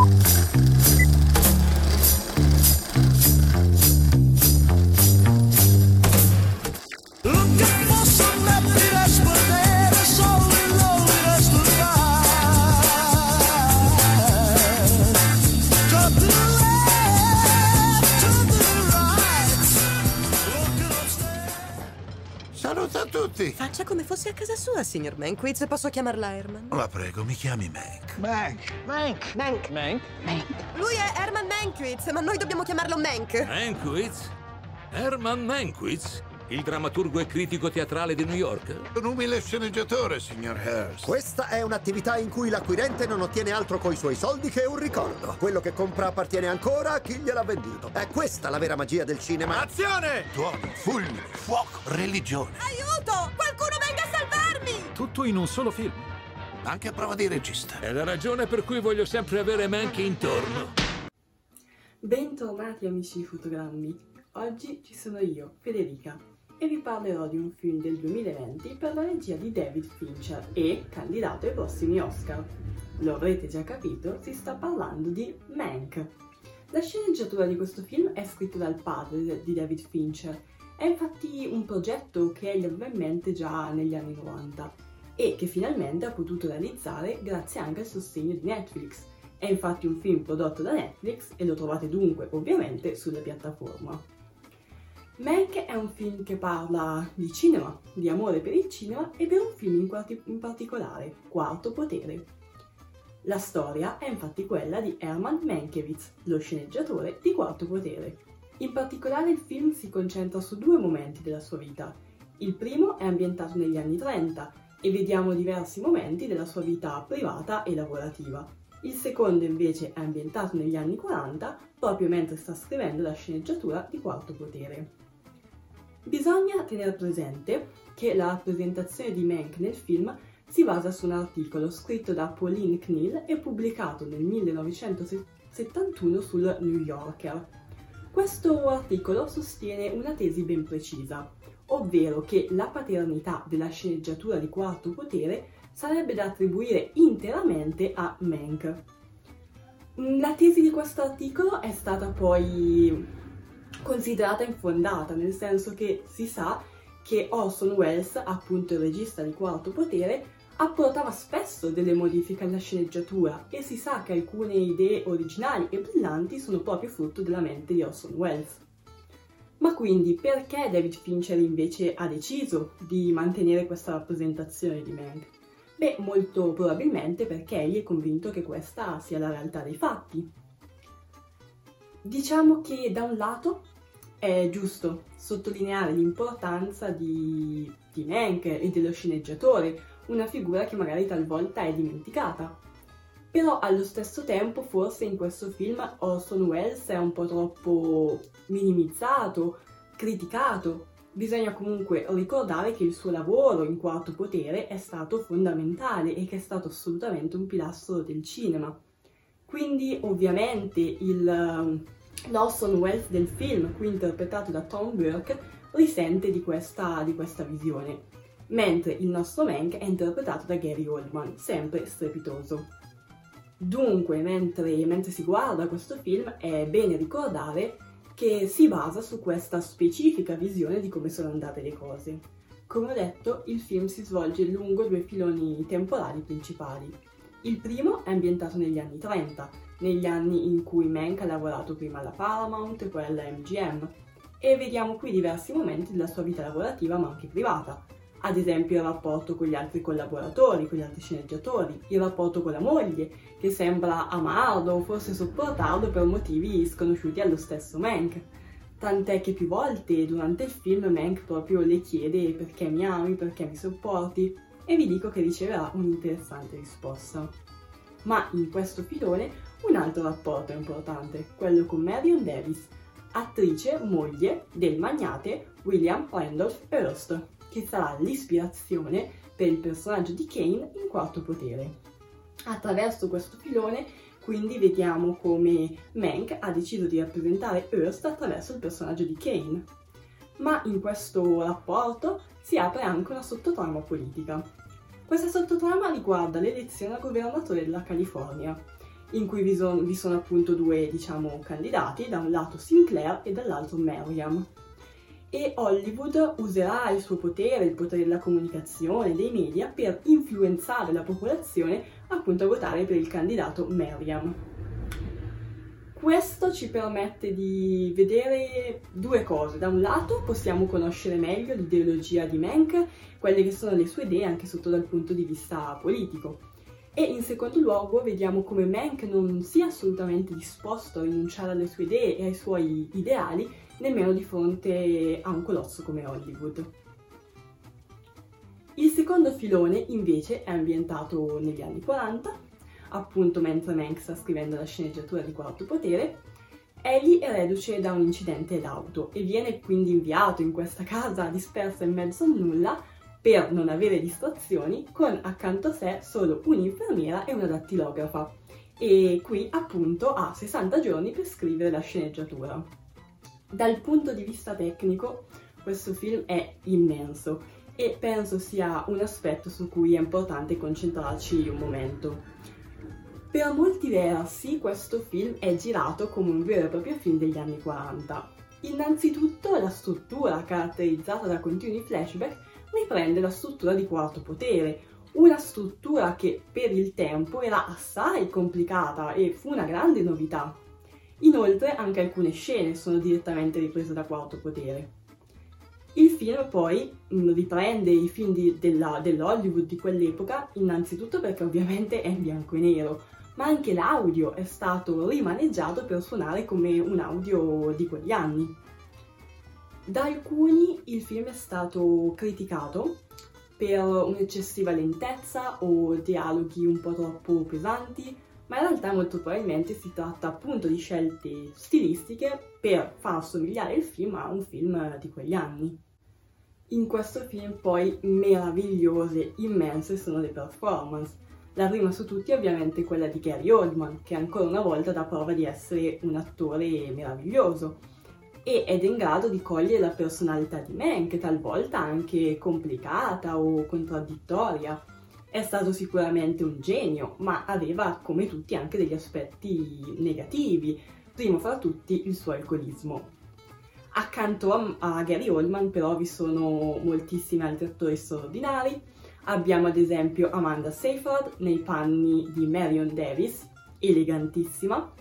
Thank you. Tutti. Faccia come fosse a casa sua, signor Manquitz. Posso chiamarla Herman? La prego, mi chiami Mank. Mank. Mank. Mank. Mank. Lui è Herman Manquitz, ma noi dobbiamo chiamarlo Mank. Mankiewicz? Herman Mankiewicz? Il drammaturgo e critico teatrale di New York? Un umile sceneggiatore, signor Hurst. Questa è un'attività in cui l'acquirente non ottiene altro coi suoi soldi che un ricordo. Quello che compra appartiene ancora a chi gliel'ha venduto. È questa la vera magia del cinema. Azione! Tuoni, fulmini, fuoco, religione. Aiuto! Qualcuno venga a salvarmi! Tutto in un solo film. Anche a prova di regista. È la ragione per cui voglio sempre avere Mank intorno. Bentornati amici di Fotogrammi. Oggi ci sono io, Federica, e vi parlerò di un film del 2020 per la regia di David Fincher e candidato ai prossimi Oscar. Lo avrete già capito, si sta parlando di Mank. La sceneggiatura di questo film è scritta dal padre di David Fincher. È infatti un progetto che egli aveva in mente già negli anni 90 e che finalmente ha potuto realizzare grazie anche al sostegno di Netflix. È infatti un film prodotto da Netflix e lo trovate dunque ovviamente sulla piattaforma. Mank è un film che parla di cinema, di amore per il cinema e per un film in, quarti- in particolare, Quarto Potere. La storia è infatti quella di Herman Mankiewicz, lo sceneggiatore di Quarto Potere. In particolare il film si concentra su due momenti della sua vita. Il primo è ambientato negli anni 30 e vediamo diversi momenti della sua vita privata e lavorativa. Il secondo invece è ambientato negli anni 40, proprio mentre sta scrivendo la sceneggiatura di Quarto Potere. Bisogna tenere presente che la rappresentazione di Mank nel film si basa su un articolo scritto da Pauline Knill e pubblicato nel 1971 sul New Yorker. Questo articolo sostiene una tesi ben precisa, ovvero che la paternità della sceneggiatura di Quarto Potere sarebbe da attribuire interamente a Mank. La tesi di questo articolo è stata poi considerata infondata, nel senso che si sa che Orson Welles, appunto il regista di Quarto Potere, apportava spesso delle modifiche alla sceneggiatura e si sa che alcune idee originali e brillanti sono proprio frutto della mente di Orson Welles. Ma quindi perché David Fincher invece ha deciso di mantenere questa rappresentazione di Mank? Beh, molto probabilmente perché egli è convinto che questa sia la realtà dei fatti. Diciamo che da un lato è giusto sottolineare l'importanza di, di Mank e dello sceneggiatore, una figura che magari talvolta è dimenticata. Però allo stesso tempo forse in questo film Orson Welles è un po' troppo minimizzato, criticato. Bisogna comunque ricordare che il suo lavoro in quarto potere è stato fondamentale e che è stato assolutamente un pilastro del cinema. Quindi ovviamente il, l'Orson Welles del film, qui interpretato da Tom Burke, risente di questa, di questa visione, mentre il nostro Mank è interpretato da Gary Oldman, sempre strepitoso. Dunque, mentre, mentre si guarda questo film, è bene ricordare che si basa su questa specifica visione di come sono andate le cose. Come ho detto, il film si svolge lungo due filoni temporali principali. Il primo è ambientato negli anni 30, negli anni in cui Mank ha lavorato prima alla Paramount e poi alla MGM, e vediamo qui diversi momenti della sua vita lavorativa ma anche privata, ad esempio il rapporto con gli altri collaboratori, con gli altri sceneggiatori, il rapporto con la moglie, che sembra amarlo o forse sopportarlo per motivi sconosciuti allo stesso Mank. Tant'è che più volte durante il film Mank proprio le chiede perché mi ami, perché mi sopporti, e vi dico che riceverà un'interessante risposta. Ma in questo filone un altro rapporto importante, quello con Marion Davis, attrice moglie del magnate William Randolph Hearst, che sarà l'ispirazione per il personaggio di Kane in Quarto Potere. Attraverso questo filone quindi vediamo come Mank ha deciso di rappresentare Hearst attraverso il personaggio di Kane. Ma in questo rapporto si apre anche una sottotrama politica. Questa sottotrama riguarda l'elezione a governatore della California in cui vi sono, vi sono appunto due, diciamo, candidati, da un lato Sinclair e dall'altro Merriam. E Hollywood userà il suo potere, il potere della comunicazione, dei media, per influenzare la popolazione appunto a votare per il candidato Merriam. Questo ci permette di vedere due cose. Da un lato possiamo conoscere meglio l'ideologia di Menck, quelle che sono le sue idee anche sotto dal punto di vista politico. E in secondo luogo vediamo come Menck non sia assolutamente disposto a rinunciare alle sue idee e ai suoi ideali, nemmeno di fronte a un colosso come Hollywood. Il secondo filone invece è ambientato negli anni 40 appunto mentre Mank sta scrivendo la sceneggiatura di Quarto Potere, Ellie è reduce da un incidente d'auto e viene quindi inviato in questa casa dispersa in mezzo al nulla per non avere distrazioni con accanto a sé solo un'infermiera e una dattilografa e qui appunto ha 60 giorni per scrivere la sceneggiatura. Dal punto di vista tecnico questo film è immenso e penso sia un aspetto su cui è importante concentrarci un momento. Per molti versi questo film è girato come un vero e proprio film degli anni 40. Innanzitutto la struttura caratterizzata da continui flashback riprende la struttura di Quarto Potere, una struttura che per il tempo era assai complicata e fu una grande novità. Inoltre anche alcune scene sono direttamente riprese da Quarto Potere. Il film poi mm, riprende i film di, della, dell'Hollywood di quell'epoca, innanzitutto perché ovviamente è bianco e nero, ma anche l'audio è stato rimaneggiato per suonare come un audio di quegli anni. Da alcuni il film è stato criticato per un'eccessiva lentezza o dialoghi un po' troppo pesanti, ma in realtà molto probabilmente si tratta appunto di scelte stilistiche per far somigliare il film a un film di quegli anni. In questo film poi meravigliose, immense sono le performance. La prima su tutti è ovviamente quella di Gary Oldman, che ancora una volta dà prova di essere un attore meraviglioso ed in grado di cogliere la personalità di Mank, talvolta anche complicata o contraddittoria. È stato sicuramente un genio, ma aveva come tutti anche degli aspetti negativi, primo fra tutti il suo alcolismo. Accanto a, a Gary Oldman però vi sono moltissimi altri attori straordinari, Abbiamo ad esempio Amanda Seyfried nei panni di Marion Davis, elegantissima.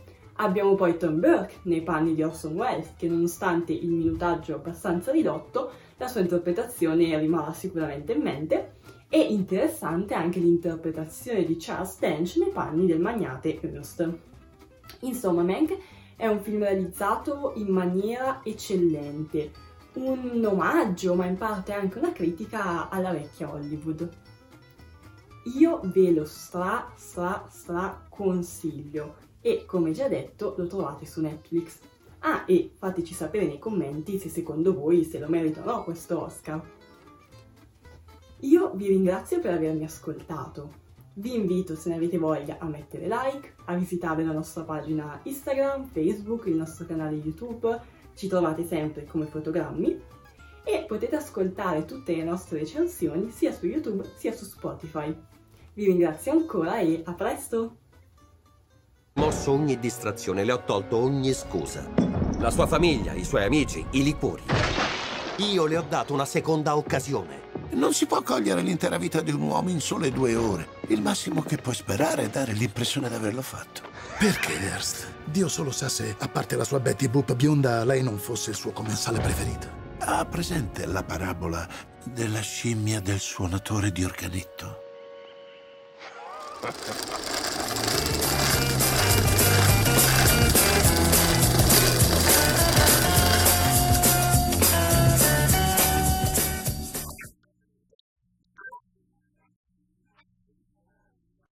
Abbiamo poi Tom Burke nei panni di Orson Welles, che nonostante il minutaggio abbastanza ridotto, la sua interpretazione rimarrà sicuramente in mente. E interessante anche l'interpretazione di Charles Dance nei panni del magnate Ernst. Insomma, Mank è un film realizzato in maniera eccellente, un omaggio, ma in parte anche una critica alla vecchia Hollywood. Io ve lo stra, stra, stra consiglio e come già detto lo trovate su Netflix. Ah, e fateci sapere nei commenti se secondo voi se lo merita o no questo Oscar. Io vi ringrazio per avermi ascoltato. Vi invito, se ne avete voglia, a mettere like, a visitare la nostra pagina Instagram, Facebook, il nostro canale YouTube, ci trovate sempre come fotogrammi e potete ascoltare tutte le nostre recensioni sia su YouTube sia su Spotify. Vi ringrazio ancora e a presto! Mosso ogni distrazione, le ho tolto ogni scusa. La sua famiglia, i suoi amici, i liquori. Io le ho dato una seconda occasione. Non si può cogliere l'intera vita di un uomo in sole due ore. Il massimo che puoi sperare è dare l'impressione di averlo fatto. Perché, Hearst? Dio solo sa se, a parte la sua Betty Boop bionda, lei non fosse il suo commensale preferito. Ha presente la parabola della scimmia del suonatore di organetto?